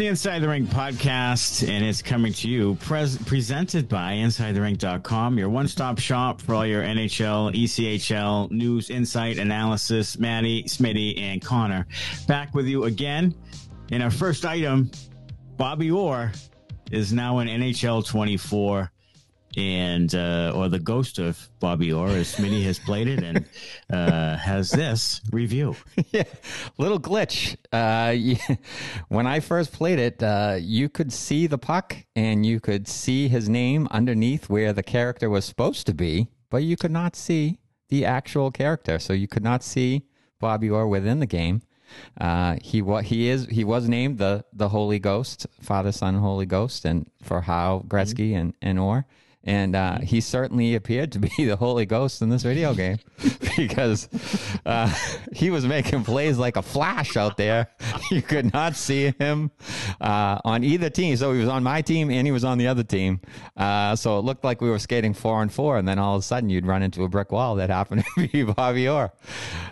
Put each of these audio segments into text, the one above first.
The Inside the Rink podcast, and it's coming to you pres- presented by InsideTheRink.com, your one stop shop for all your NHL, ECHL news, insight, analysis. Maddie, Smitty, and Connor back with you again. In our first item, Bobby Orr is now in NHL 24 and uh, or the ghost of Bobby Orr, as Smitty has played it and uh, has this review. yeah, little glitch. Uh, when I first played it, uh, you could see the puck and you could see his name underneath where the character was supposed to be, but you could not see the actual character. So you could not see Bobby Orr within the game. Uh, he was he is he was named the the Holy Ghost, Father Son Holy Ghost, and for Howe Gretzky and and Orr and uh, he certainly appeared to be the Holy Ghost in this video game because uh, he was making plays like a flash out there. You could not see him uh, on either team. So he was on my team and he was on the other team. Uh, so it looked like we were skating four and four, and then all of a sudden you'd run into a brick wall that happened to be Bobby Orr.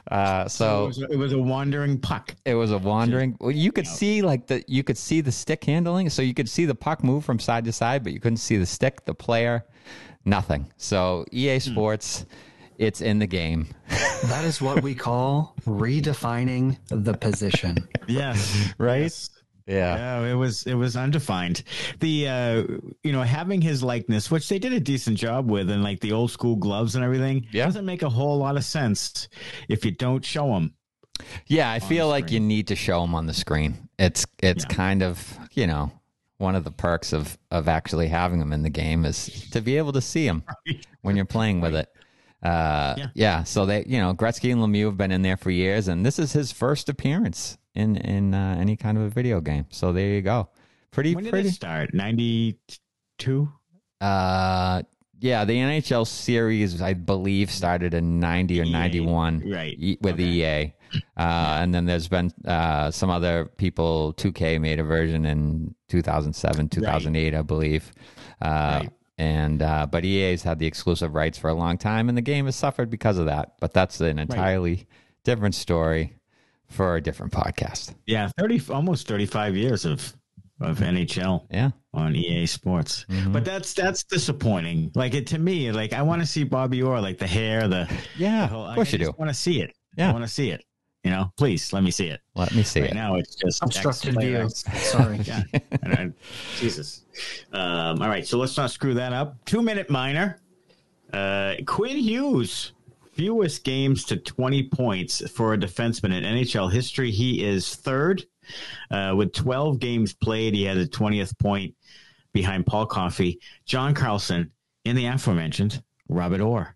Uh, so, so it, was a, it, was a, wandering puck. It was a wandering. Well, you could see like the you could see the stick handling, so you could see the puck move from side to side, but you couldn't see the stick, the player nothing. So EA hmm. Sports, it's in the game. that is what we call redefining the position. Yes. right? Yes. Yeah. yeah, it was it was undefined. The uh you know having his likeness, which they did a decent job with, and like the old school gloves and everything, yeah. doesn't make a whole lot of sense if you don't show him. Yeah, I feel like you need to show him on the screen. It's it's yeah. kind of you know one of the perks of of actually having them in the game is to be able to see them right. when you're playing with it. Uh, yeah. yeah. So they, you know, Gretzky and Lemieux have been in there for years, and this is his first appearance in in uh, any kind of a video game. So there you go. Pretty. When did pretty, it start? Ninety two. Uh, yeah, the NHL series I believe started in ninety or ninety one, right? With okay. EA. Uh, and then there's been uh, some other people. 2K made a version in 2007, 2008, right. I believe. Uh, right. And uh, but EA's had the exclusive rights for a long time, and the game has suffered because of that. But that's an entirely right. different story for a different podcast. Yeah, thirty almost thirty five years of of NHL. Yeah. On EA Sports. Mm-hmm. But that's that's disappointing. Like it to me, like I want to see Bobby Orr, like the hair, the Yeah. The whole, of course I, you do. Want to see it. Yeah. I want to see it. You know, please let me see it. Let me see right it. Now it's just obstructed view. Sorry. yeah. I, Jesus. Um, all right, so let's not screw that up. Two minute minor. Uh, Quinn Hughes, fewest games to 20 points for a defenseman in NHL history. He is third uh, with 12 games played. He had a 20th point behind Paul Coffey, John Carlson, in the aforementioned Robert Orr.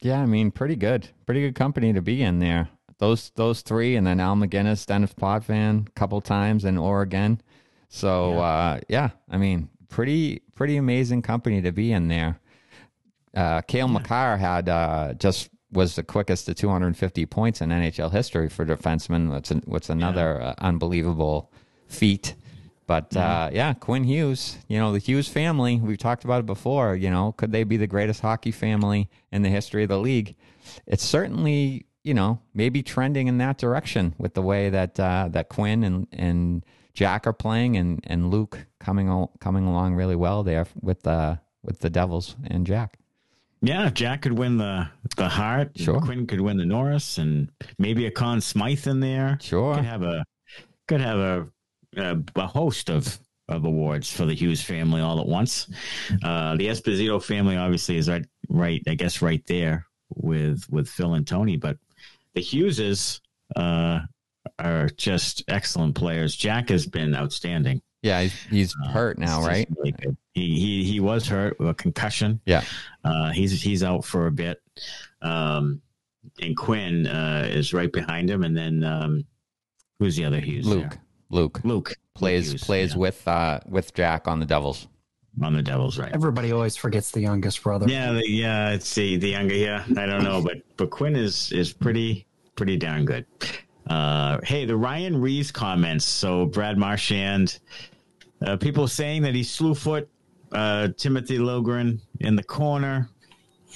Yeah, I mean, pretty good, pretty good company to be in there. Those those three, and then Al MacInnis, Dennis Potvin, a couple times in Oregon. So yeah. Uh, yeah, I mean, pretty pretty amazing company to be in there. Uh, Cale yeah. Makar had uh, just was the quickest to 250 points in NHL history for defensemen. What's what's another yeah. uh, unbelievable feat. But mm-hmm. uh, yeah, Quinn Hughes, you know, the Hughes family, we've talked about it before, you know, could they be the greatest hockey family in the history of the league? It's certainly, you know, maybe trending in that direction with the way that uh, that Quinn and, and Jack are playing and, and Luke coming coming along really well there with the with the Devils and Jack. Yeah, if Jack could win the the Hart, sure. Quinn could win the Norris, and maybe a Conn Smythe in there. Sure, could have a could have a a, a host of of awards for the Hughes family all at once. Uh, the Esposito family obviously is right, right, I guess, right there with with Phil and Tony. But the Hugheses uh, are just excellent players. Jack has been outstanding. Yeah, he's, he's uh, hurt now, right? Really he, he he was hurt with a concussion. Yeah, uh, he's he's out for a bit. Um, and Quinn uh, is right behind him, and then um, who's the other Hughes? Luke. There? Luke. Luke plays Hughes, plays yeah. with uh, with Jack on the Devils. On the Devils, right? Everybody always forgets the youngest brother. Yeah, the, yeah. It's the the younger. Yeah, I don't know, but but Quinn is is pretty pretty darn good. Uh, hey, the Ryan Reaves comments. So Brad Marchand, uh, people saying that he slew foot uh, Timothy Liljegren in the corner.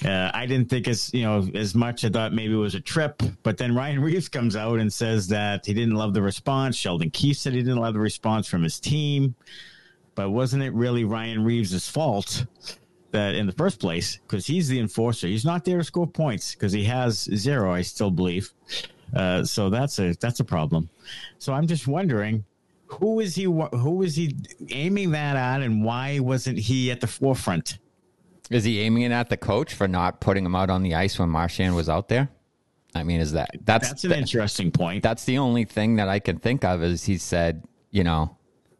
Uh, I didn't think as you know as much. I thought maybe it was a trip, but then Ryan Reaves comes out and says that he didn't love the response. Sheldon Keefe said he didn't love the response from his team, but wasn't it really Ryan Reaves' fault that in the first place because he's the enforcer? He's not there to score points because he has zero. I still believe. Uh, so that's a that's a problem. So I'm just wondering who is he who is he aiming that at and why wasn't he at the forefront? Is he aiming it at the coach for not putting him out on the ice when Marchand was out there? I mean, is that that's that's an interesting point. That's the only thing that I can think of is he said, you know,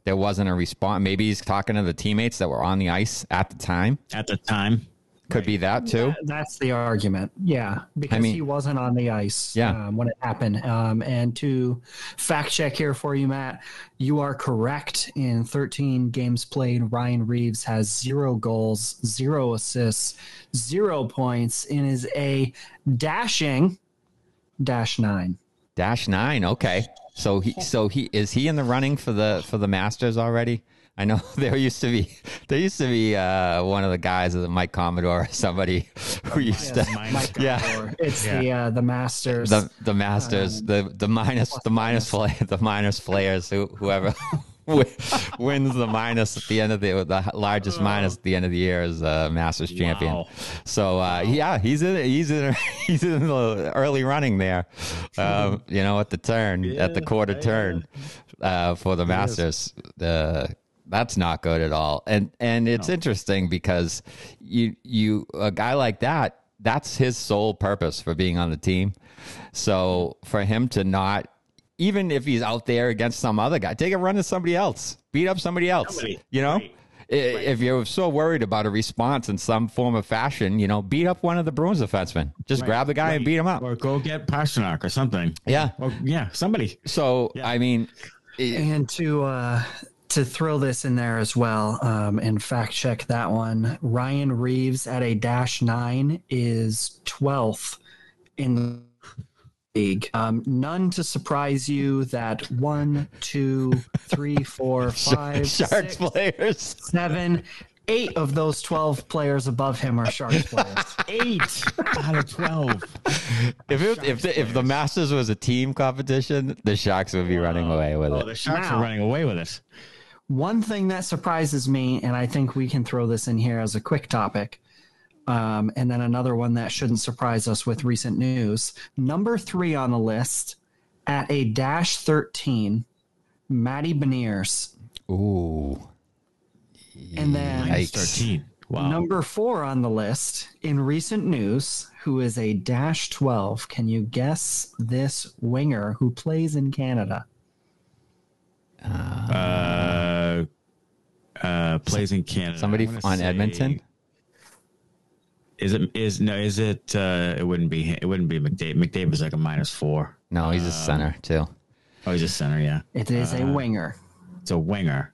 there wasn't a response. Maybe he's talking to the teammates that were on the ice at the time. At the time, could be that too. that's the argument. Yeah, because I mean, he wasn't on the ice yeah. Um, when it happened. Um, and to fact check here for you, Matt, you are correct. In 13 games played, Ryan Reaves has zero goals, zero assists, zero points, and is a dashing dash nine. Dash nine. Okay. So he so he is he in the running for the for the Masters already? I know there used to be there used to be uh, one of the guys, of the Mike Commodore, somebody who used yes, to, Mike yeah, it's yeah. the uh, the Masters, the the Masters, um, the the minus the minus play the minus players who whoever wins the minus at the end of the the largest minus at the end of the year is uh, Masters champion. Wow. So uh, yeah, he's in he's in he's in the early running there. Um, you know, at the turn yeah, at the quarter yeah. turn uh, for the Masters. The that's not good at all. And and it's no. interesting because you you a guy like that, that's his sole purpose for being on the team. So for him to not even if he's out there against some other guy, take a run to somebody else. Beat up somebody else. Somebody. You know? Right. If you're so worried about a response in some form of fashion, you know, beat up one of the Bruins defensemen. Just right. grab the guy right. and beat him up. Or go get Pastrnak or something. Yeah. Or, yeah, somebody. So, yeah. I mean, and to uh, to throw this in there as well um, and fact check that one. Ryan Reaves at a dash nine is 12th in the league. Um, none to surprise you that one, two, three, four, five, Sharks six, players, seven, eight of those 12 players above him are Sharks players. eight out of 12. If it, if the, if the Masters was a team competition, the Sharks would be running away with oh, it. The Sharks now, are running away with it. One thing that surprises me, and I think we can throw this in here as a quick topic, um, and then another one that shouldn't surprise us with recent news. Number three on the list at a dash 13, Matty Beniers. Ooh. And then nice. 13. Wow. Number four on the list in recent news, who is a dash 12. Can you guess this winger who plays in Canada? Uh, uh, plays in Canada. Somebody on say, Edmonton. Is it is no? Is it? Uh, it wouldn't be. It wouldn't be McDavid. McDavid is like a minus four. No, he's a center too. Oh, he's a center. Yeah, it is uh, a winger. It's a winger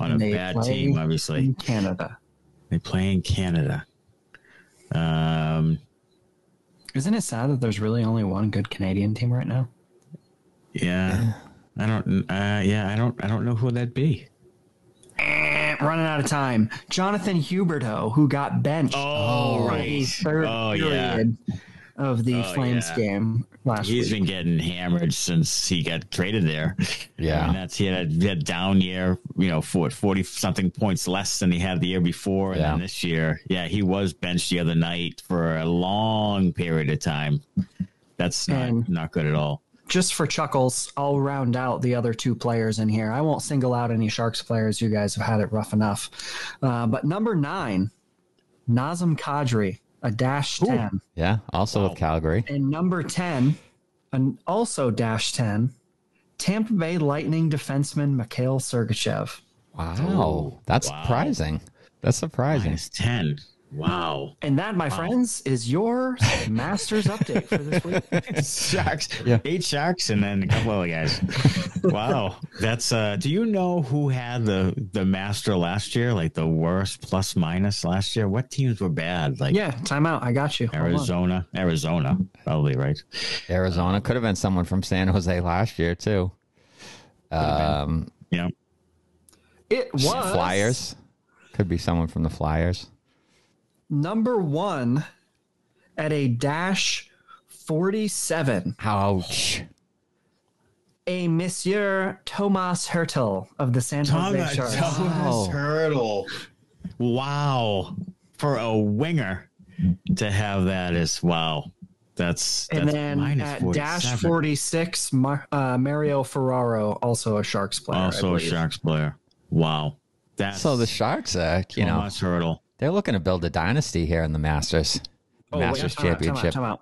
on a bad team. Obviously, in Canada. They play in Canada. Um, isn't it sad that there's really only one good Canadian team right now? Yeah. I don't. Uh, yeah, I don't. I don't know who that'd be. Running out of time. Jonathan Huberdeau, who got benched. Oh, right. Third oh, period yeah. of the oh, Flames yeah. game last He's week. been getting hammered since he got traded there. Yeah, I mean, that's he had a, he had a down year. You know, for forty something points less than he had the year before, and yeah. then this year, yeah, he was benched the other night for a long period of time. That's not, and, not good at all just for chuckles, I'll round out the other two players in here. I won't single out any Sharks players. You guys have had it rough enough. Uh, but number nine, Nazem Kadri, a dash Ooh. 10. Yeah, also wow. with Calgary. And number 10, an also dash 10, Tampa Bay Lightning defenseman Mikhail Sergachev. Wow. That's wow. surprising. That's surprising. Minus 10. Wow. And that, my wow. friends, is your Masters update for this week. Sharks. Yeah. Eight Sharks and then a couple other guys. wow. That's uh do you know who had the the master last year? Like the worst plus minus last year? What teams were bad? Like Yeah, timeout. I got you. Arizona. Arizona, probably, right? Arizona could have been someone from San Jose last year too. Um yeah. It was Flyers. Could be someone from the Flyers. Number one at a dash 47, Ouch. a Monsieur Tomas Hertl of the San Jose Thomas, Sharks. Tomas Hertl. Wow. For a winger to have that is wow. That's, And that's then minus at 47. dash 46, Mar- uh, Mario Ferraro, also a Sharks player. I Also a. Sharks player. Wow. That's So the Sharks, uh, you know, Tomas Hertl. They're looking to build a dynasty here in the Masters. Oh, wait, Masters time out, time out, Championship. time out.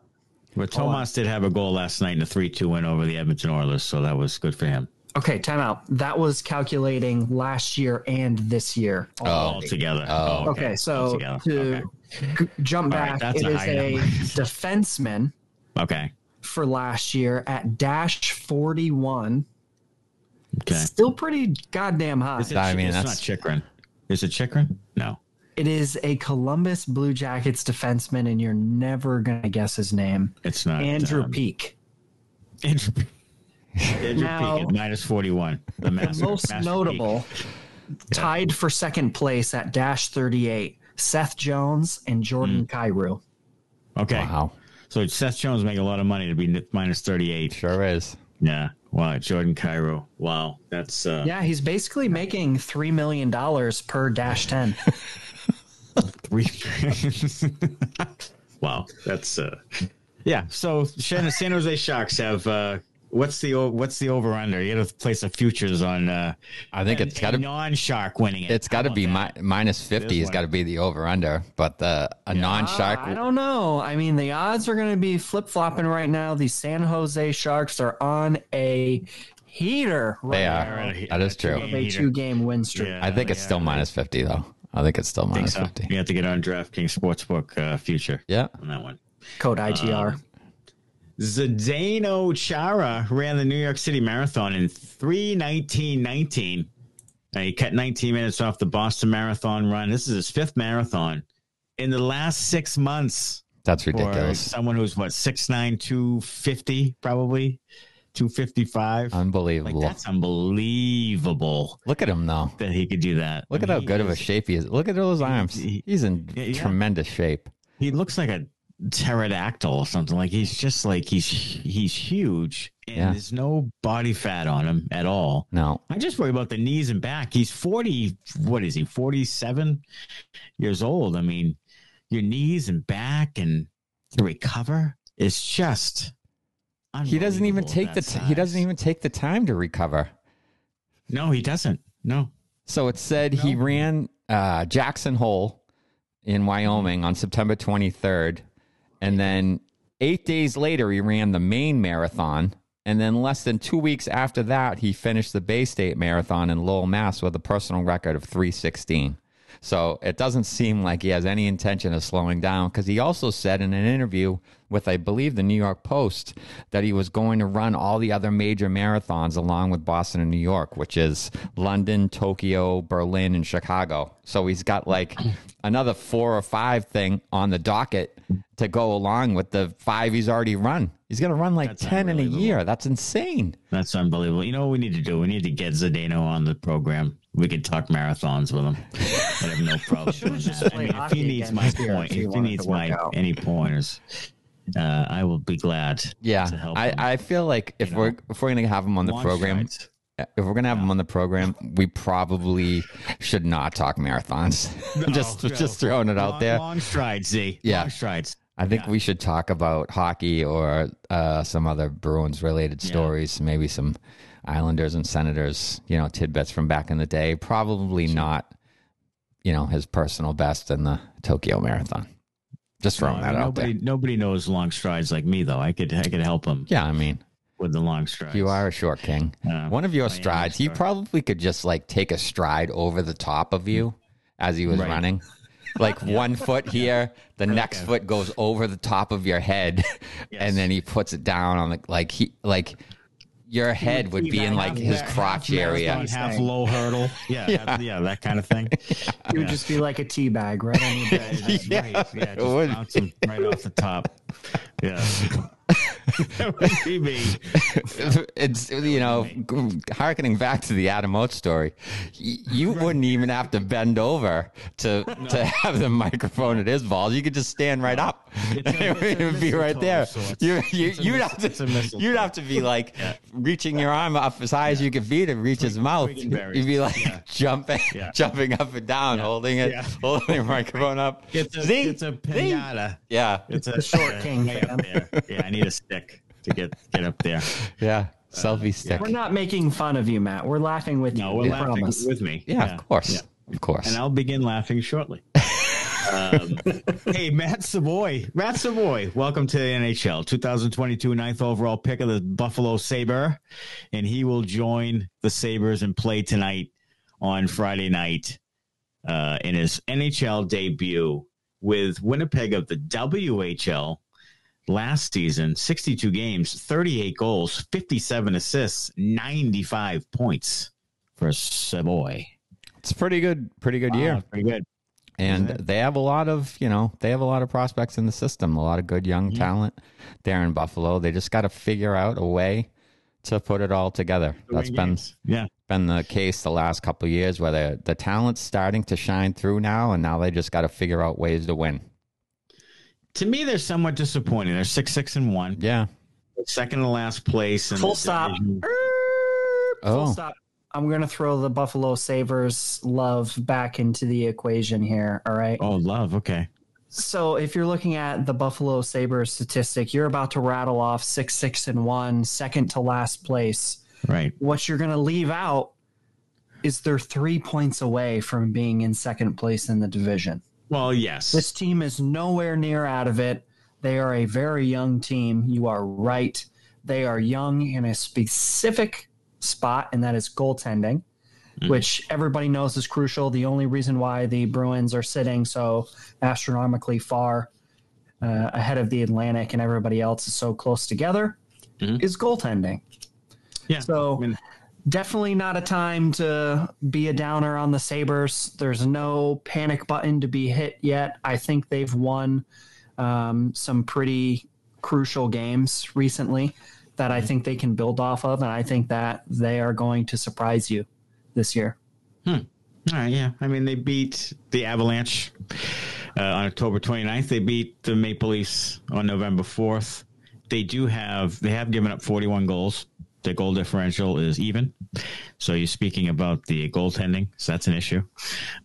But Tomas did have a goal last night in a 3 2 win over the Edmonton Oilers, so that was good for him. Okay, time out. That was calculating last year and this year. Oh, All together. Oh. oh, Okay, so to Okay. g- jump All right, back, that's it a is a defenseman Okay. for last year at dash 41. Okay. Still pretty goddamn high. Is it, I mean, it's that's- not Chychrun. Is it Chychrun? No. It is a Columbus Blue Jackets defenseman, and you're never going to guess his name. It's not. Andrew um, Peeke. Andrew, Andrew Now- Peeke at minus 41. The, master, Most Master notable, tied for second place at dash 38, Seth Jones and Jordan Kyrou. Okay. Wow. So Seth Jones make a lot of money to be minus 38. Sure is. Yeah. Wow. Jordan Kyrou. Wow. That's. uh Yeah, he's basically making $3 million per dash 10. Three. wow, that's uh, yeah. So San, San Jose Sharks have uh, what's the what's the over under? You got to place the futures on. Uh, I think it's got to non shark winning it. it's got to be mi- minus 50 has got to be the over under, but uh, a non-shark I don't know. I mean, the odds are going to be flip flopping right now. The San Jose Sharks are on a heater right They are. that? That is true. a two game win streak. Yeah, I think it's still minus 50 though. I think it's still I think minus so. 50. You have to get on DraftKings Sportsbook uh, future Yeah. on that one. Code ITR. Zdeno Chara ran the New York City Marathon in 319.19. Uh, he cut 19 minutes off the Boston Marathon run. This is his fifth marathon in the last six months That's for ridiculous. someone who's what 6'9", 250 probably, 255. like Unbelievable. that's unbelievable Look at him though. that he could do that. Look I at how good of a shape he is. Look at all those arms. he- He's in Yeah, yeah. tremendous shape. He looks like a pterodactyl or something. Like he's just like he's he's huge and Yeah. there's no body fat on him at all. No. I just worry about the knees and back. He's 40, what is he, 47 years old. I mean, your knees and back and to recover is just He doesn't even take the t- he doesn't even take the time to recover. No, he doesn't. No. So it said he ran uh, Jackson Hole in Wyoming on September 23rd. And then eight days later, he ran the Maine marathon. And then less than two weeks after that, he finished the Bay State Marathon in Lowell, Mass with a personal record of 316. So it doesn't seem like he has any intention of slowing down because he also said in an interview with, I believe, the New York Post that he was going to run all the other major marathons along with Boston and New York, which is London, Tokyo, Berlin, and Chicago. So he's got like another four or five thing on the docket to go along with the five he's already run. He's going to run like That's 10 in a year. That's insane. That's unbelievable. You know what we need to do? We need to get Zdeno on the program. We could talk marathons with him. I have no problem. doing just that. I mean, if he needs my point, if he if he wanted needs my out. any pointers, uh, I will be glad. Yeah, to help I. I feel like if you we're know. if we're gonna have him on the Long program, if we're gonna have him on the program, we probably should not talk marathons. just No, just throwing it out there. Long strides, Z. Yeah. Long strides. I think yeah. we should talk about hockey or uh, some other Bruins related Yeah. stories, maybe some Islanders and Senators, you know, tidbits from back in the day. Probably not, you know, his personal best in the Tokyo Marathon. Just No, throwing I mean, that out nobody, there. nobody knows long strides like me, though. I could, I could help him Yeah, I mean, with the long strides. you are a short king. Uh, One of your I strides, he short. probably could just like take a stride over the top of you as he was Right. running. Like one foot here, the next foot goes over the top of your head, Yes. and then he puts it down on the like he like your head would be in like his crotch marathon, area. half low hurdle. Yeah, yeah, yeah, that kind of thing. It would just be like a tea bag right on your back. yeah, right. yeah, it would just bounce right off the top. Yeah. that would be me. it's you know harkening back to the Adam Oates story y- you wouldn't even have to bend over to to have the microphone at his balls you could just stand right up It's a- it it's a would be right there You, you, you'd, have to you'd have to be like reaching your arm up as high as you could be to reach his mouth twig and berries. you'd be like Yeah. jumping Yeah. jumping up and down holding it Yeah. holding the microphone up It's a, Zing! it's a pinata. yeah It's a short king way up fan. there. Yeah, I need a stick to get get up there. yeah selfie stick We're not making fun of you, Matt. We're laughing with No, you. we're we laughing promise. with me. yeah, of course Yeah. of course and I'll begin laughing shortly. um, hey, Matt Savoie. Matt Savoie, welcome to the NHL. 2022 ninth overall pick of the Buffalo Sabre. And he will join the Sabres and play tonight on Friday night uh, in his NHL debut with Winnipeg of the WHL last season 62 games, 38 goals, 57 assists, 95 points for Savoie. it's a pretty good pretty good year pretty good. and they have a lot of you know they have a lot of prospects in the system a lot of good young talent there in buffalo they just got to figure out a way to put it all together That's been games. yeah. been the case the last couple of years where the, the talent's starting to shine through now and now they just got to figure out ways to win To me, they're somewhat disappointing. They're six, six, and one, yeah second to last place. in Full the stop. division. Full oh stop. I'm going to throw the Buffalo Sabres love back into the equation here. All right. Oh, love. Okay. So if you're looking at the Buffalo Sabres statistic, you're about to rattle off six, six, and one, second to last place. Right. What you're going to leave out is they're three points away from being in second place in the division. Well, yes. This team is nowhere near out of it. They are a very young team. You are right. They are young in a specific spot, and that is goaltending, which everybody knows is crucial. The only reason why the Bruins are sitting so astronomically far uh, ahead of the Atlantic and everybody else is so close together Mhm. is goaltending. yeah. So I mean, definitely not a time to be a downer on the Sabres. There's no panic button to be hit yet. I think they've won um, some pretty crucial games recently that I think they can build off of, and I think that they are going to surprise you this year. all right. Yeah. I mean, they beat the Avalanche uh, on October 29th. They beat the Maple Leafs on November 4th. They do have, they have given up 41 goals. The goal differential is even. So you're speaking about the goaltending. So that's an issue.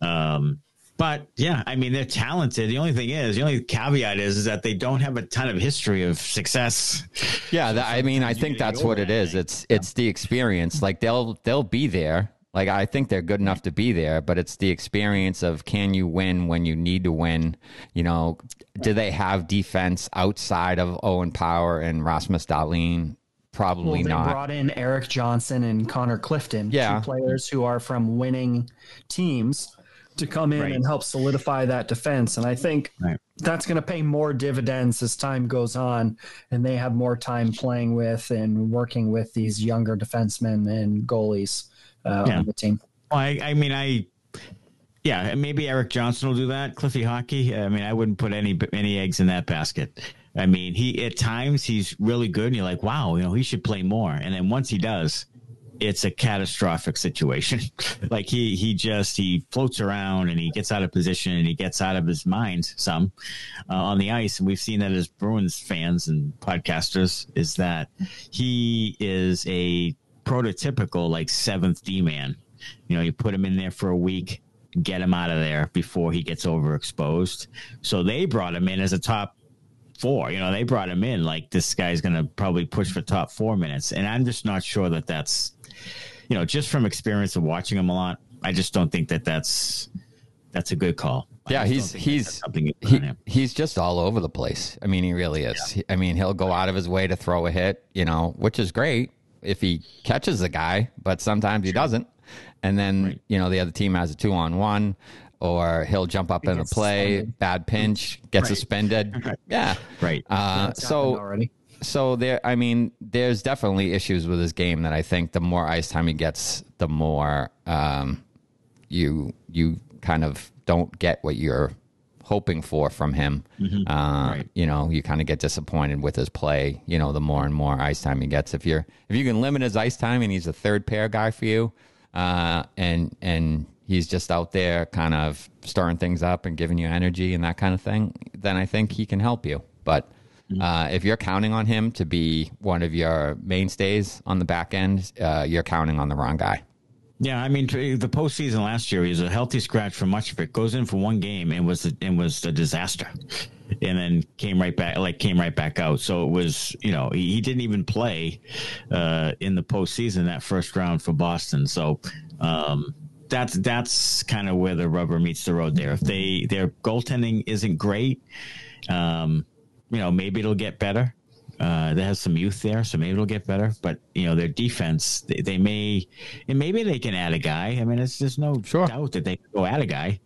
Um, but yeah, I mean, they're talented. The only thing is, the only caveat is, is that they don't have a ton of history of success. Yeah, that, I mean, I think that's what it is. It's it's the experience. Like they'll they'll be there. Like I think they're good enough to be there, but it's the experience of can you win when you need to win? You know, do they have defense outside of Owen Power and Rasmus Dahlin? Probably Well, they not. brought in Erik Johnson and Connor Clifton, Yeah. two players who are from winning teams, to come in Right. and help solidify that defense. And I think Right. that's going to pay more dividends as time goes on, and they have more time playing with and working with these younger defensemen and goalies uh, Yeah. on the team. Well, I, I mean, I, yeah, maybe Erik Johnson will do that. Cliffy Hockey. I mean, I wouldn't put any any eggs in that basket. I mean, he at times he's really good, and you're like, wow, you know, he should play more. And then once he does, it's a catastrophic situation. like he he just he floats around and he gets out of position and he gets out of his mind some uh, on the ice. And we've seen that as Bruins fans and podcasters is that he is a prototypical like seventh D man. You know, you put him in there for a week, get him out of there before he gets overexposed. So they brought him in as a top four. You know, they brought him in like this guy's going to probably push for top four minutes. And I'm just not sure that that's, you know, just from experience of watching him a lot, I just don't think that that's that's a good call. I Yeah, he's- he's- something he, he's just all over the place. I mean, he really is. He- I mean, he'll go out of his way to throw a hit, you know, which is great if he catches the guy, but sometimes he doesn't. And then, you know, the other team has a two on one, or he'll jump up in a play, suspended. bad pinch, gets Right. suspended. Yeah. Right. Uh, so already. so there i mean there's definitely issues with his game that i think the more ice time he gets the more um, you you kind of don't get what you're hoping for from him. Mm-hmm. Uh, Right. You know, you kind of get disappointed with his play. You know, the more and more ice time he gets. If you're if you can limit his ice time, and he's a third pair guy for you, uh, and and he's just out there kind of stirring things up and giving you energy and that kind of thing, then I think he can help you. But uh, if you're counting on him to be one of your mainstays on the back end, uh, you're counting on the wrong guy. Yeah, I mean the postseason last year, he was a healthy scratch for much of it. Goes in for one game and was and was a disaster, and then came right back, like came right back out. So it was, you know, he, he didn't even play uh, in the postseason that first round for Boston. So um, that's that's kind of where the rubber meets the road there. If they their goaltending isn't great, um, you know, maybe it'll get better. Uh, they have some youth there, so maybe it'll get better. But you know, their defense, they, they may, and maybe they can add a guy. I mean, it's there's no Sure. doubt that they can go add a guy.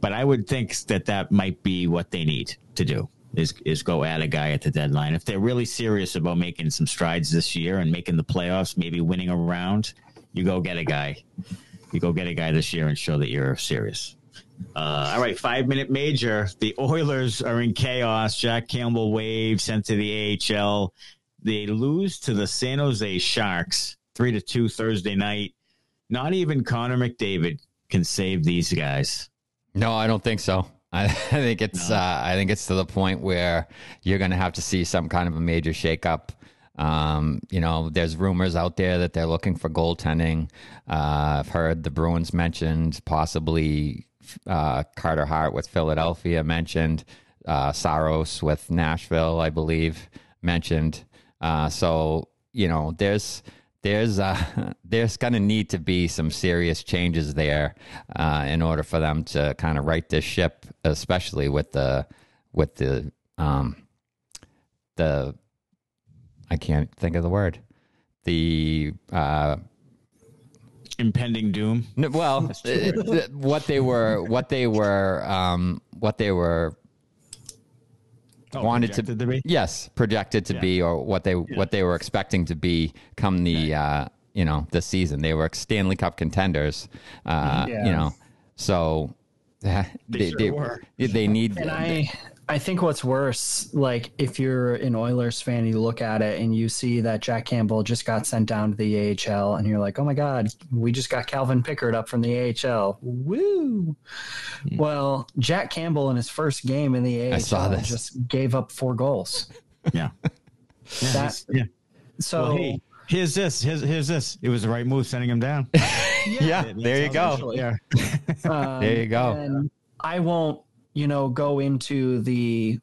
But I would think that that might be what they need to do is is go add a guy at the deadline if they're really serious about making some strides this year and making the playoffs, maybe winning a round. You go get a guy. You go get a guy this year and show that you're serious. Uh, all right, five minute major. The Oilers are in chaos. Jack Campbell waived, sent to the AHL. They lose to the San Jose Sharks three to two Thursday night. Not even Connor McDavid can save these guys. No, I don't think so. I, I think it's uh, I think it's to the point where you're going to have to see some kind of a major shakeup. Um, you know, there's rumors out there that they're looking for goaltending. Uh, I've heard the Bruins mentioned, possibly uh, Carter Hart with Philadelphia mentioned, uh, Saros with Nashville, I believe, mentioned. Uh, so you know, there's there's uh, there's going to need to be some serious changes there uh, in order for them to kind of right this ship, especially with the with the um, the I can't think of the word the uh, Impending doom. no, well th- th- what they were what they were um, what they were Oh, wanted to, projected be. yes projected to Yeah. be or what they what they were expecting to be come the uh, you know the season they were Stanley Cup contenders uh, Yeah. you know so they They sure were. they need And I I think what's worse, like if you're an Oilers fan, you look at it and you see that Jack Campbell just got sent down to the AHL, and you're like, oh my God, we just got Calvin Pickard up from the AHL. Woo! Well, Jack Campbell in his first game in the AHL saw this. just gave up four goals. Yeah. Yeah, That- yeah. So Well, hey, here's this. Here's, here's this. It was the right move sending him down. yeah there you go Yeah. Um, There you go. And I won't, you know, go into the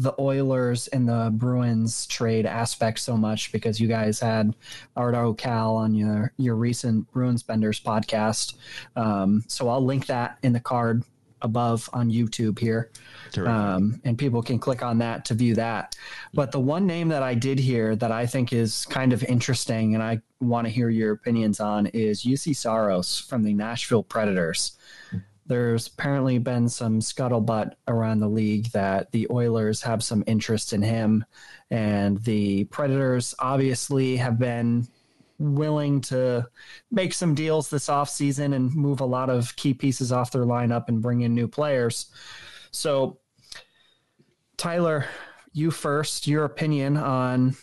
the Oilers and the Bruins trade aspect so much because you guys had Ardo Cal on your your recent Bruins Benders podcast. Um, so I'll link that in the card above on YouTube here. Um, and people can click on that to view that. But the one name that I did hear that I think is kind of interesting and I want to hear your opinions on is Juuse Saros from the Nashville Predators. There's apparently been some scuttlebutt around the league that the Oilers have some interest in him, and the Predators obviously have been willing to make some deals this offseason and move a lot of key pieces off their lineup and bring in new players. So, Tyler, you first, your opinion on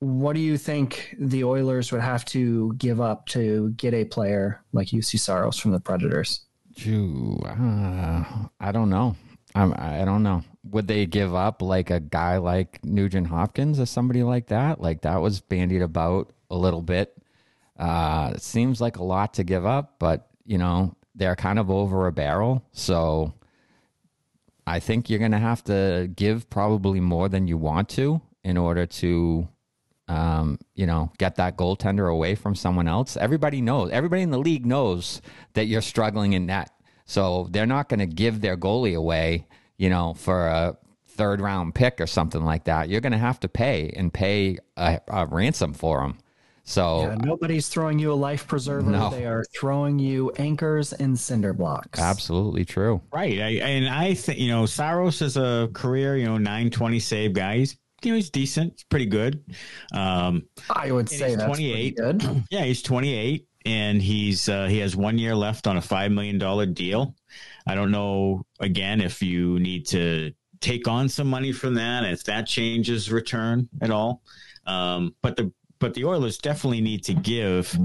what do you think the Oilers would have to give up to get a player like Juuse Saros from the Predators? Phew, uh, I don't know. I'm, I don't know. Would they give up like a guy like Nugent Hopkins or somebody like that? Like that was bandied about a little bit. Uh, it seems like a lot to give up, but you know they're kind of over a barrel. So I think you're going to have to give probably more than you want to in order to um, you know, get that goaltender away from someone else. Everybody knows, everybody in the league knows that you're struggling in net. So they're not going to give their goalie away, you know, for a third round pick or something like that. You're going to have to pay and pay a, a ransom for them. So Yeah, nobody's throwing you a life preserver. No. They are throwing you anchors and cinder blocks. absolutely true. Right. I, and I think, you know, Saros is a career, you know, 920 save guy. He's, you know, he's decent. He's pretty good. Um, I would say he's that's 28. pretty good. yeah, he's 28 and he's, uh, he has one year left on a $5 million deal. I don't know again if you need to take on some money from that, if that changes return at all. Um, but the but the Oilers definitely need to give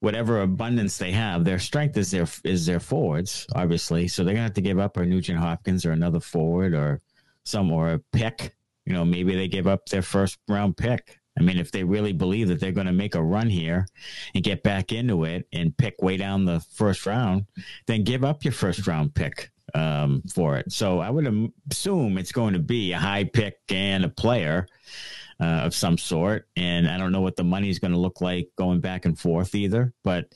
whatever abundance they have. Their strength is their is their forwards, obviously. So they're gonna have to give up a Nugent Hopkins or another forward or some or a pick. You know, maybe they give up their first round pick. I mean, if they really believe that they're going to make a run here and get back into it and pick way down the first round, then give up your first round pick um, for it. So I would assume it's going to be a high pick and a player uh, of some sort. And I don't know what the money is going to look like going back and forth either. But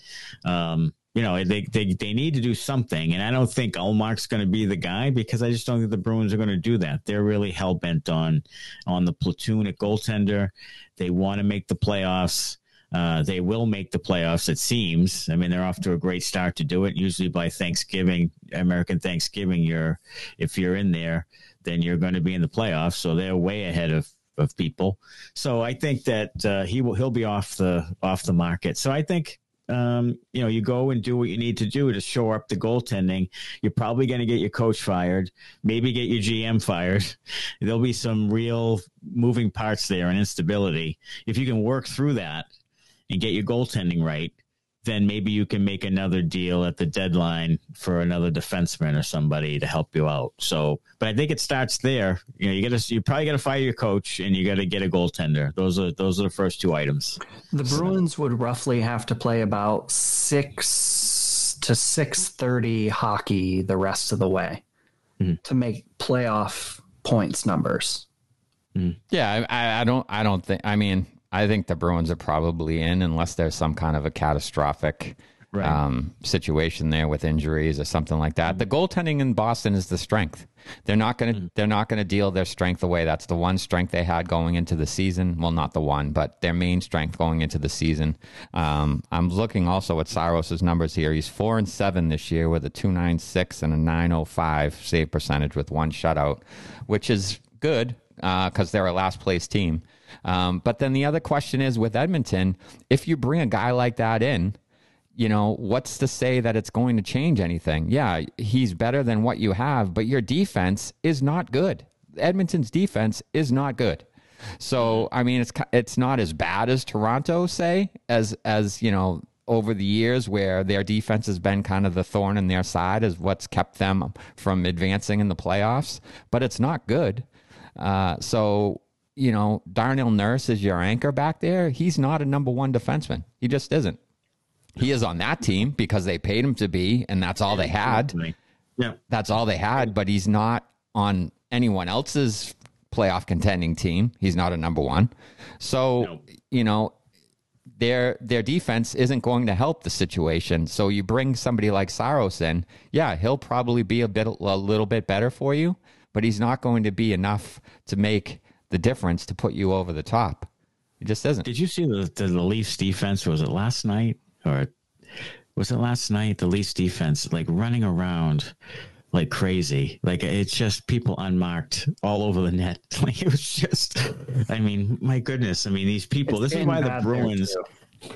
um, you know, they, they they need to do something. And I don't think Ullmark's going to be the guy because I just don't think the Bruins are going to do that. They're really hell bent on on the platoon at goaltender. They want to make the playoffs. Uh, they will make the playoffs, it seems. I mean, they're off to a great start to do it. Usually by Thanksgiving, American Thanksgiving, you're if you're in there, then you're going to be in the playoffs. So they're way ahead of of people. So I think that uh, he will he'll be off the off the market. So I think um, you know, you go and do what you need to do to shore up the goaltending. You're probably going to get your coach fired, maybe get your GM fired. There'll be some real moving parts there and instability. If you can work through that and get your goaltending right, then maybe you can make another deal at the deadline for another defenseman or somebody to help you out. So, but I think it starts there. You know, you got to you probably got to fire your coach and you got to get a goaltender. Those are those are the first two items. The Bruins would roughly have to play about six to six thirty hockey the rest of the way mm-hmm. to make playoff points numbers. Mm-hmm. Yeah, I, I don't. I don't think. I mean, I think the Bruins are probably in unless there's some kind of a catastrophic right. um, situation there with injuries or something like that. The goaltending in Boston is the strength. They're not going to mm. they're not going to deal their strength away. That's the one strength they had going into the season. Well, not the one, but their main strength going into the season. Um, I'm looking also at Saros's numbers here. He's four and seven this year with a two nine six and a nine oh five save percentage with one shutout, which is good because uh, they're a last place team. Um, but then the other question is with Edmonton, if you bring a guy like that in, you know, what's to say that it's going to change anything? Yeah, he's better than what you have, but your defense is not good. Edmonton's defense is not good. So, I mean, it's it's not as bad as Toronto say as as, you know, over the years where their defense has been kind of the thorn in their side is what's kept them from advancing in the playoffs, but it's not good. Uh, so you know, Darnell Nurse is your anchor back there. He's not a number one defenseman. He just isn't. He is on that team because they paid him to be, and that's all they had. Yeah. That's all they had, but he's not on anyone else's playoff contending team. He's not a number one. So, no. you know, their their defense isn't going to help the situation. So you bring somebody like Saros in, yeah, he'll probably be a bit a little bit better for you, but he's not going to be enough to make the difference to put you over the top. It just doesn't. Did you see the, the, the Leafs defense? Was it last night or was it last night? The Leafs defense, like running around like crazy. Like it's just people unmarked all over the net. Like it was just, I mean, my goodness. I mean, these people, it's this is why the Bruins,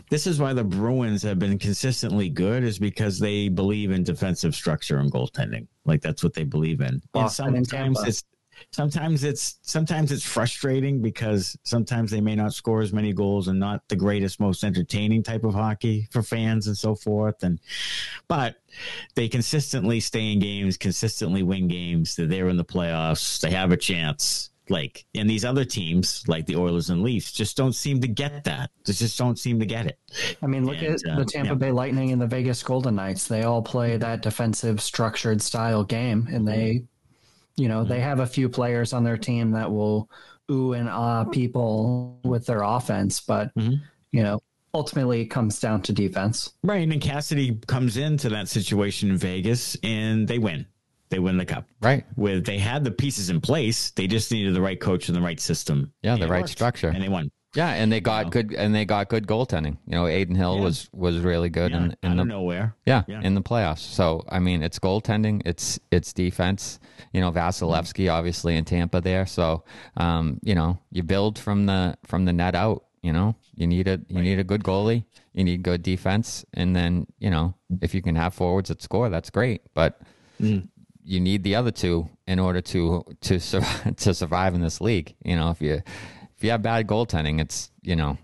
this is why the Bruins have been consistently good is because they believe in defensive structure and goaltending. Like that's what they believe in. Boston and sometimes it's, sometimes it's sometimes it's frustrating because sometimes they may not score as many goals and not the greatest most entertaining type of hockey for fans and so forth. And but they consistently stay in games consistently win games that they're there in the playoffs they have a chance. Like and these other teams like the Oilers and Leafs just don't seem to get that. They just don't seem to get it. I mean look and, at the um, Tampa yeah. Bay Lightning and the Vegas Golden Knights. They all play that defensive structured style game and they you know, they mm-hmm. have a few players on their team that will ooh and ah people with their offense, but mm-hmm. you know, ultimately it comes down to defense. Right. And Cassidy comes into that situation in Vegas and they win. They win the cup. Right. With they had the pieces in place. They just needed the right coach and the right system. Yeah, the right worked. structure. And they won. Yeah, and they got you know? good and they got good goaltending. You know, Adin Hill yeah. was was really good yeah, in, in the nowhere. Yeah, yeah, in the playoffs. So I mean, it's goaltending, it's it's defense. You know, Vasilevskiy obviously in Tampa there. So um, you know, you build from the from the net out You know, you need a you need a good goalie, you need good defense, and then you know if you can have forwards that score, that's great. But Mm. you need the other two in order to to to survive in this league. You know, if you if you have bad goaltending, it's you know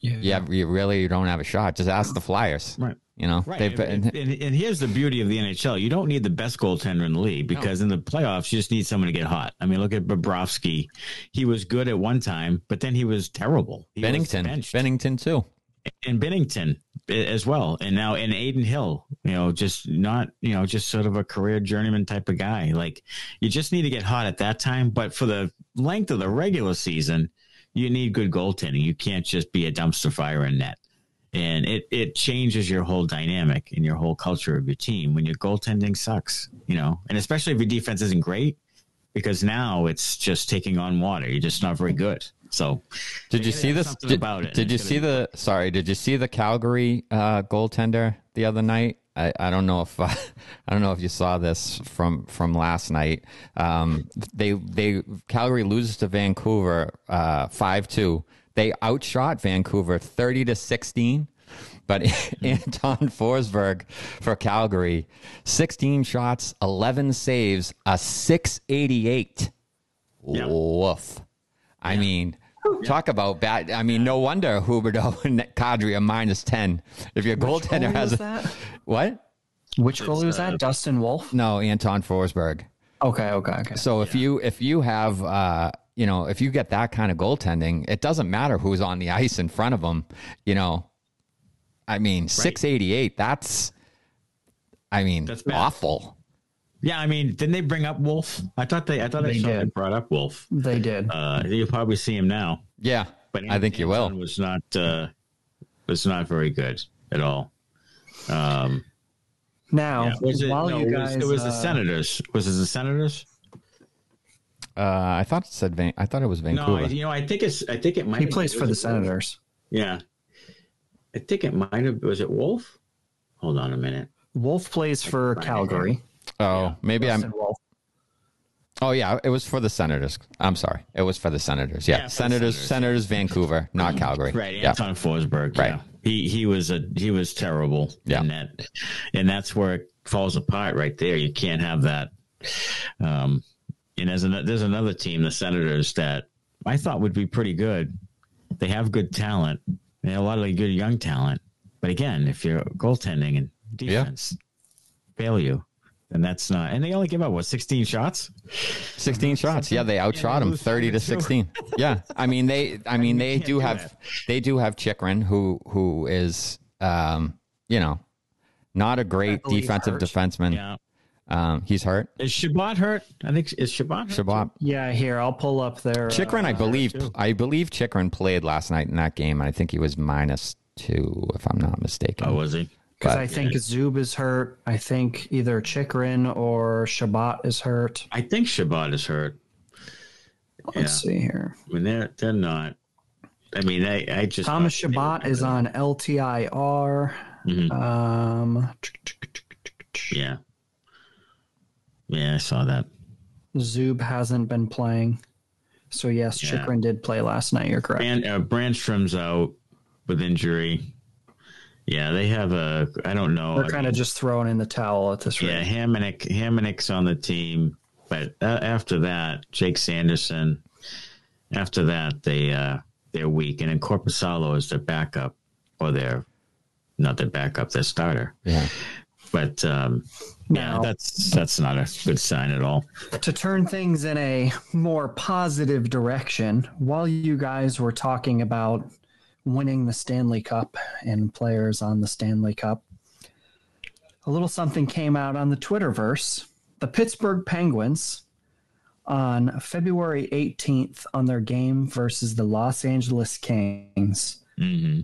yeah, you have, you really don't have a shot. Just ask the Flyers. Right. You know, Right. they've And, been, and, and here's the beauty of the NHL. You don't need the best goaltender in the league because in the playoffs, you just need someone to get hot. I mean, look at Bobrovsky. He was good at one time, but then he was terrible. He Binnington, benched. Binnington too. and Binnington as well. And now and Adin Hill, you know, just not, you know, just sort of a career journeyman type of guy. Like you just need to get hot at that time. But for the length of the regular season, you need good goaltending. You can't just be a dumpster fire in net. And it, it changes your whole dynamic and your whole culture of your team when your goaltending sucks, you know, and especially if your defense isn't great, because now it's just taking on water. You're just not very good. So Did you see this? Did, about it. did you see the? Sorry, did you see the Calgary uh, goaltender the other night? I, I don't know if uh, I don't know if you saw this from from last night. Um, they they Calgary loses to Vancouver five two. They outshot Vancouver thirty to sixteen. But Anton Forsberg for Calgary, 16 shots, 11 saves, a 688. Yeah. Woof. I mean, talk about bad. I mean, no wonder Huberdeau and Kadri are minus 10. If your goaltender has a, that? what? Which goalie was uh, that? Dustin Wolf. No, Anton Forsberg. Okay, okay, okay. So if you if you have uh you know if you get that kind of goaltending, it doesn't matter who's on the ice in front of them. You know, I mean, six eighty eight. That's, I mean, That's bad. awful. Yeah, I mean, didn't they bring up Wolf? I thought they, I thought I They saw they brought up Wolf. They did. Uh, you'll probably see him now, Yeah, but I think you will. Was not uh, was not very good at all. Um, now, yeah. was it, while no, you it guys, was, it was the uh, Senators. Was it the Senators? Uh, I thought it said Van- I thought it was No, Vancouver. I, you know, I think it's. I think it might. he plays for the it? Senators. Yeah, I think it might have. Was it Wolf? Hold on a minute. Wolf plays for. Calgary. Oh, maybe Dustin I'm. Wolf. Oh yeah, it was for the Senators. I'm sorry, it was for the Senators. Yeah, Yeah, Senators, Senators. Senators, Vancouver, not Calgary. Right, Yeah. Anton Forsberg. Right. Yeah. He he was a he was terrible Yeah. in that, and that's where it falls apart right there. You can't have that. Um, and there's an, there's another team, the Senators, that I thought would be pretty good. They have good talent. They have a lot of good young talent. But again, if you're goaltending and defense fail you, then that's not. And they only give up what 16 shots. 16 shots. Yeah, they outshot them 30 to five to two. 16. Yeah. I mean they I mean they do do have that. they do have Chychrun who who is um you know not a great believe defensive hurt. defenseman. Yeah. Um he's hurt. Is Chabot hurt? I think is Chabot hurt? Chabot. Yeah, here I'll pull up their. Chychrun, I uh, believe. I believe Chychrun played last night in that game and I think he was minus 2 if I'm not mistaken. Oh, was he? Because I think Zub is hurt. I think either Chychrun or Chabot is hurt. I think Chabot is hurt. Let's see here. I mean, they're they're not. I mean, I I just Thomas Chabot is on LTIR. Mhm. Um, Yeah, yeah, I saw that. Zub hasn't been playing. So yes, Yeah. Chychrun did play last night. You're correct. And uh, Brannstrom's out with injury. Yeah, they have a. I don't know. They're kind of just throwing in the towel at this Yeah, rate. Hamonic Hamonic's on the team, but uh, after that, Jake Sanderson. After that, they uh, they're weak, and then Korpisalo is their backup, or their not their backup, their starter. Yeah. But um, yeah, that's that's not a good sign at all. to turn things in a more positive direction, while you guys were talking about winning the Stanley Cup and players on the Stanley Cup, a little something came out on the Twitterverse. The Pittsburgh Penguins on February 18th on their game versus the Los Angeles Kings hmm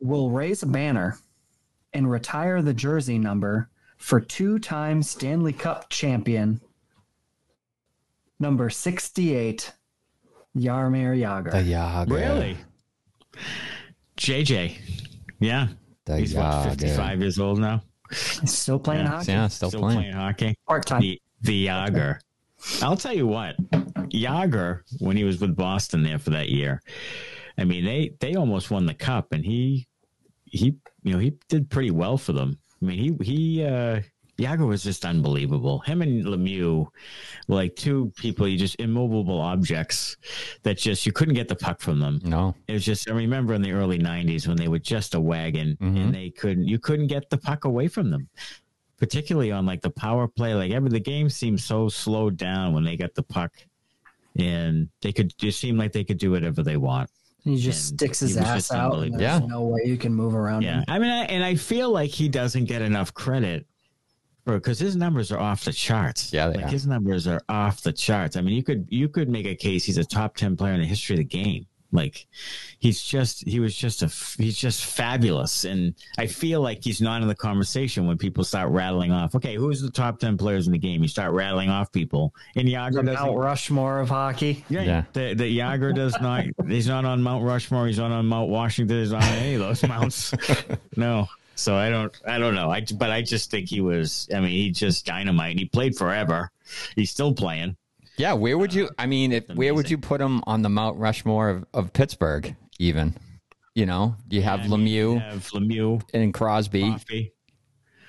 will raise a banner and retire the jersey number for two-time Stanley Cup champion number 68 Jaromir Jagr. The Jagr. Really, JJ? Yeah, The he's what Jagr. fifty-five years old now. He's still playing Yeah. hockey. Yeah, still, Still playing. playing hockey. Part-time. The the Jagr. I'll tell you what, Jagr when he was with Boston there for that year. I mean, they they almost won the cup, and he he you know he did pretty well for them. I mean, he he uh, Jagr was just unbelievable. Him and Lemieux were like two people, you just immovable objects that just you couldn't get the puck from them. No. It was just I remember in the early '90s when they were just a wagon Mhm. and they couldn't you couldn't get the puck away from them. Particularly on like the power play, like every the game seemed so slowed down when they got the puck, and they could just seem like they could do whatever they want. He just And sticks his ass out. And there's Yeah. no way you can move around Yeah, him. I mean, I, and I feel like he doesn't get enough credit for because his numbers are off the charts. Yeah, they like are. his numbers are off the charts. I mean, you could you could make a case he's a top ten player in the history of the game. Like he's just he was just a he's just fabulous, and I feel like he's not in the conversation when people start rattling off. Okay, who's the top ten players in the game? You start rattling off people, and The Jagr Mount doesn't. Rushmore of hockey. Yeah, Yeah. The, the Jagr does not. He's not on Mount Rushmore. He's not on Mount Washington. He's on any of those mounts. no. So I don't. I don't know. I but I just think he was. I mean, he just dynamite. He played forever. He's still playing. Yeah, where would you? I mean, if, where would you put him on the Mount Rushmore of, of Pittsburgh? Even, you know, you have I mean, Lemieux you have Lemieux, and Crosby, Coffey,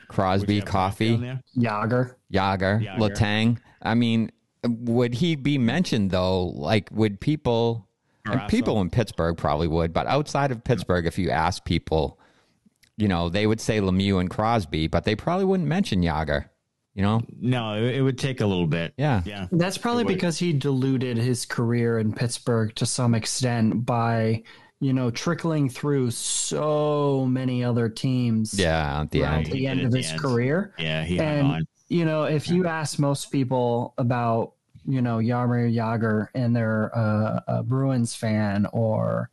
Crosby, Coffey Coffey, on there? Jagr. Jagr, Jagr. Letang. I mean, would he be mentioned though? Like, would people? And people in Pittsburgh probably would, but outside of Pittsburgh, if you ask people, you know, they would say Lemieux and Crosby, but they probably wouldn't mention Jagr. You know? No, it, it would take a little bit. Yeah. Yeah. That's probably because he diluted his career in Pittsburgh to some extent by, you know, trickling through so many other teams Yeah. At the at end. The end of the his end. career. Yeah. He And on. you know, if you ask most people about, you know, Jaromir Jagr and they're uh, a Bruins fan or,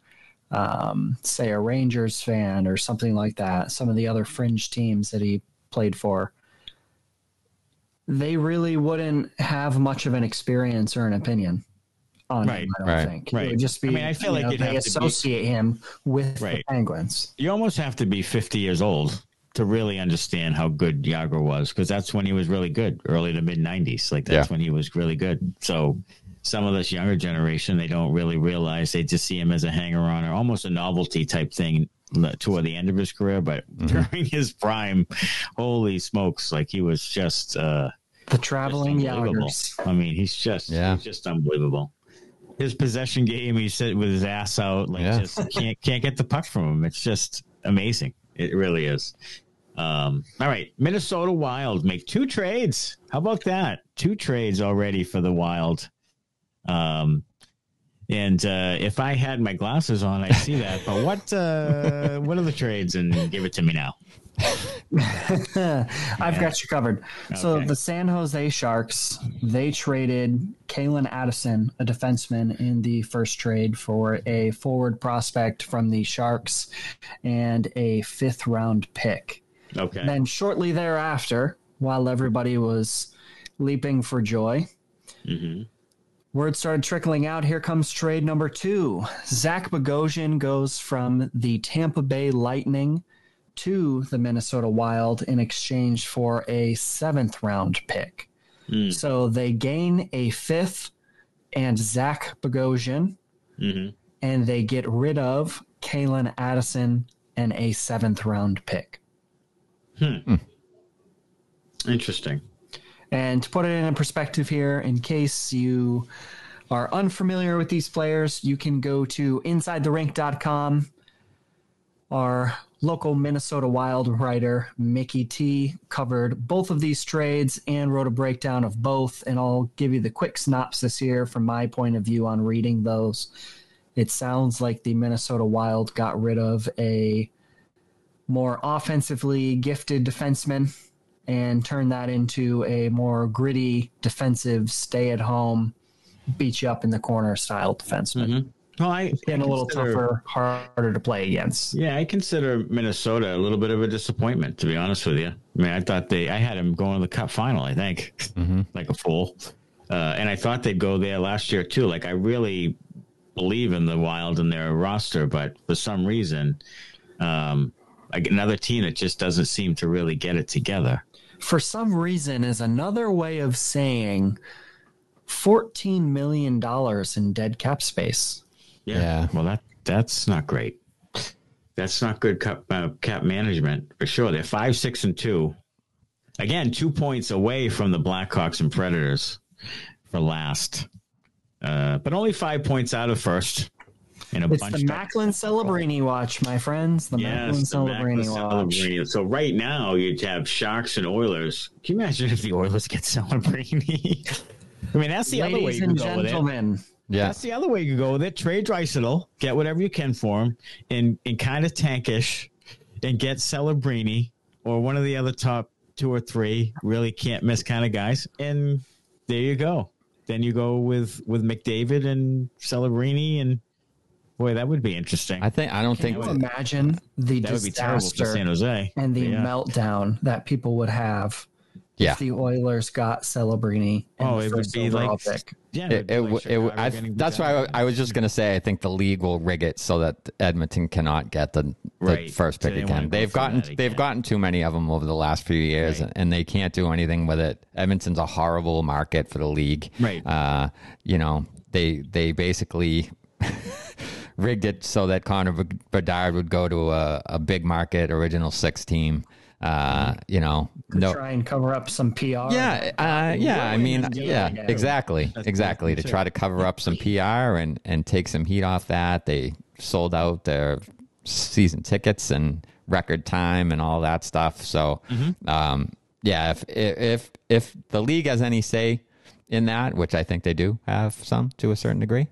um, say, a Rangers fan or something like that, some of the other fringe teams that he played for, they really wouldn't have much of an experience or an opinion on Right, him. I don't right, think. right. It would just be. I mean, I feel like know, they have to be- associate him with Right. the Penguins. You almost have to be 50 years old to really understand how good Jagr was because that's when he was really good, early to mid 90s. Like that's Yeah. when he was really good. So some of this younger generation, they don't really realize they just see him as a hanger on or almost a novelty type thing toward the end of his career. But during his prime, holy smokes, like he was just, uh, The traveling just unbelievable. I mean, he's just, Yeah. he's just unbelievable. His possession game, he sit with his ass out, like Yeah. just can't can't get the puck from him. It's just amazing. It really is. Um, all right, Minnesota Wild make two trades. How about that? Two trades already for the Wild. Um, and uh, if I had my glasses on, I'd see that. But what uh, what are the trades? And give it to me now. I've got you covered. So the San Jose Sharks they traded Kalen Addison, a defenseman, in the first trade for a forward prospect from the Sharks and a fifth round pick. Okay. Then shortly thereafter, while everybody was leaping for joy, hmm Word started trickling out. Here comes trade number two. Zach Bogosian goes from the Tampa Bay Lightning to the Minnesota Wild in exchange for a seventh round pick. Mm. So they gain a fifth and Zach Bogosian, hmm and they get rid of Kalen Addison and a seventh round pick. Hmm. Interesting. And to put it in perspective here, in case you are unfamiliar with these players, you can go to InsideTheRink.com. Our local Minnesota Wild writer, Mickey T, covered both of these trades and wrote a breakdown of both. And I'll give you the quick synopsis here from my point of view on reading those. It sounds like the Minnesota Wild got rid of a more offensively gifted defenseman and turn that into a more gritty, defensive, stay at home, beat you up in the corner style defenseman. Mhm. Well, I And I a little tougher, harder to play against. Yeah, I consider Minnesota a little bit of a disappointment, to be honest with you. I mean, I thought they, I had them going to the Cup final. I think, like a fool, uh, and I thought they'd go there last year too. Like I really believe in the Wild and their roster, but for some reason, um, like another team that just doesn't seem to really get it together. For some reason, is another way of saying $14 million in dead cap space. Yeah. Yeah. Well, that that's not great. That's not good cap, uh, cap management for sure. They're five, six, and two. Again, two points away from the Blackhawks and Predators for last, uh, but only five points out of first. And a it's bunch the Macklin Celebrini watch, my friends. The yes, Macklin Celebrini watch. Celebrini. So right now you'd have Sharks and Oilers. Can you imagine if the Oilers get Celebrini? I mean, that's the Ladies other way you and go gentlemen. with it. Yeah, that's the other way you go with it. Trade Draisaitl, get whatever you can for him, and and kind of tankish, and get Celebrini or one of the other top two or three really can't miss kind of guys, and there you go. Then you go with with McDavid and Celebrini, and boy, that would be interesting. I think I don't can think you imagine the that disaster San Jose and the yeah. meltdown that people would have yeah. if the Oilers got Celebrini. Oh, it would be like pick. yeah, it, it, like it, I, that's why I, I, was just going to say I think the league will rig it so that Edmonton cannot get the, the right. first pick so again. They've gotten again. they've gotten too many of them over the last few years, right. and they can't do anything with it. Edmonton's a horrible market for the league. Right. Uh, you know they they basically. Rigged it so that Connor Bedard would go to a, a big market original six team uh, you know, no, try and cover up some PR. Yeah, uh, yeah. I mean, yeah, exactly, exactly. To try to cover up some PR and and take some heat off that, they sold out their season tickets and record time and all that stuff. So, mm-hmm. um, yeah, if if if the league has any say in that, which I think they do have some to a certain degree,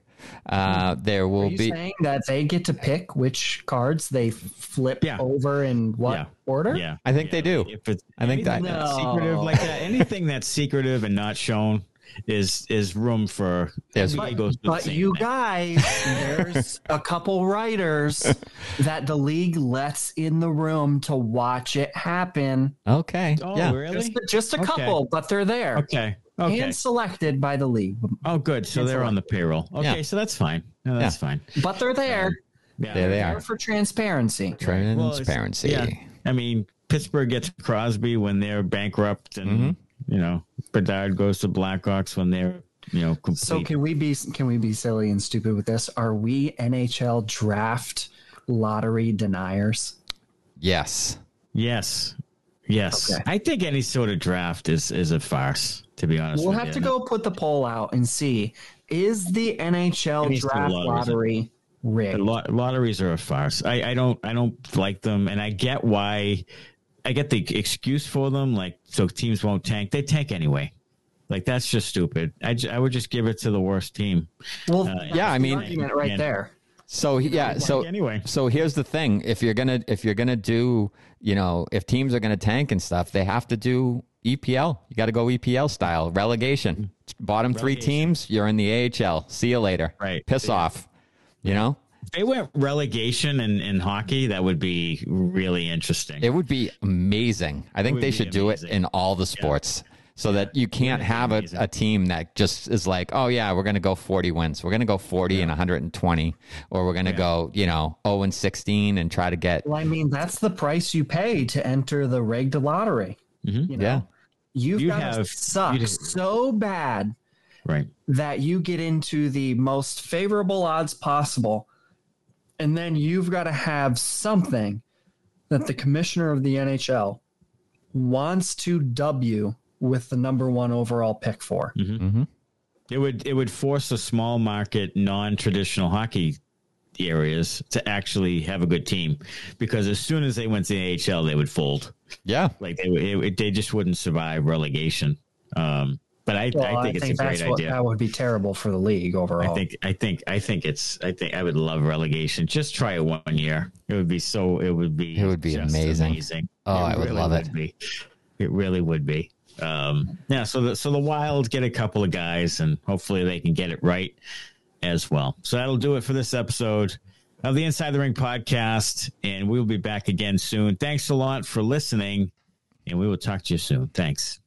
uh, there will be saying that they get to pick which cards they flip yeah. over in what yeah. order. Yeah, I think yeah. they do. If it's I think that no. secretive like that, anything that's secretive and not shown is is room for yes. but, but you thing. guys there's a couple writers that the league lets in the room to watch it happen okay oh, yeah really just, just a couple okay. but they're there okay Okay. And selected by the league. Oh, good. So they're on the payroll. Okay, yeah. so that's fine. No, that's yeah. fine. But they're there. yeah. There they are for transparency. Transparency. Well, yeah. I mean, Pittsburgh gets Crosby when they're bankrupt, and mm-hmm. you know, Bedard goes to Blackhawks when they're you know complete. So can we be can we be silly and stupid with this? Are we NHL draft lottery deniers? Yes. Yes. Yes. Okay. I think any sort of draft is is a farce to be honest. We'll have you. to go put the poll out and see is the NHL draft lottery rigged? Lot- lotteries are a farce. I, I don't I don't like them, and I get why. I get the excuse for them, like so teams won't tank. They tank anyway. Like that's just stupid. I, j- I would just give it to the worst team. Well, uh, yeah, I mean, right there. So yeah, so anyway, so here's the thing: if you're gonna if you're gonna do, you know, if teams are gonna tank and stuff, they have to do EPL. You got to go EPL style relegation. Bottom relegation. three teams, you're in the AHL. See you later. Right. Piss yeah. off. You know. If they went relegation in, in hockey, that would be really interesting. It would be amazing. I think they should do it in all the sports. Yeah so yeah. that you can't have a, a, team that just is like, oh yeah, we're going to go 40 wins. We're going to go 40 yeah. and 120, or we're going to yeah. go, you know, 0 and 16 and try to get. Well, I mean, that's the price you pay to enter the rigged lottery. Mm-hmm. You know? Yeah. You've you got to suck so bad right that you get into the most favorable odds possible and then you've got to have something that the commissioner of the NHL wants to W with the number one overall pick for. Mm-hmm. Mm-hmm. It would it would force a small market, non traditional hockey areas to actually have a good team because as soon as they went to the AHL, they would fold. Yeah, like they it, they just wouldn't survive relegation. Um, but I, well, I, think I, it's think a great idea. That would be terrible for the league overall. I think I think I think it's I think I would love relegation. Just try it one year. It would be so. It would be. It would be amazing. amazing. Oh, it I would really love would it. Be. It really would be um, yeah, so the, so the Wild get a couple of guys, and hopefully they can get it right as well. So that'll do it for this episode of the Inside the Rink podcast, and we'll be back again soon. Thanks a lot for listening, and we will talk to you soon. Thanks.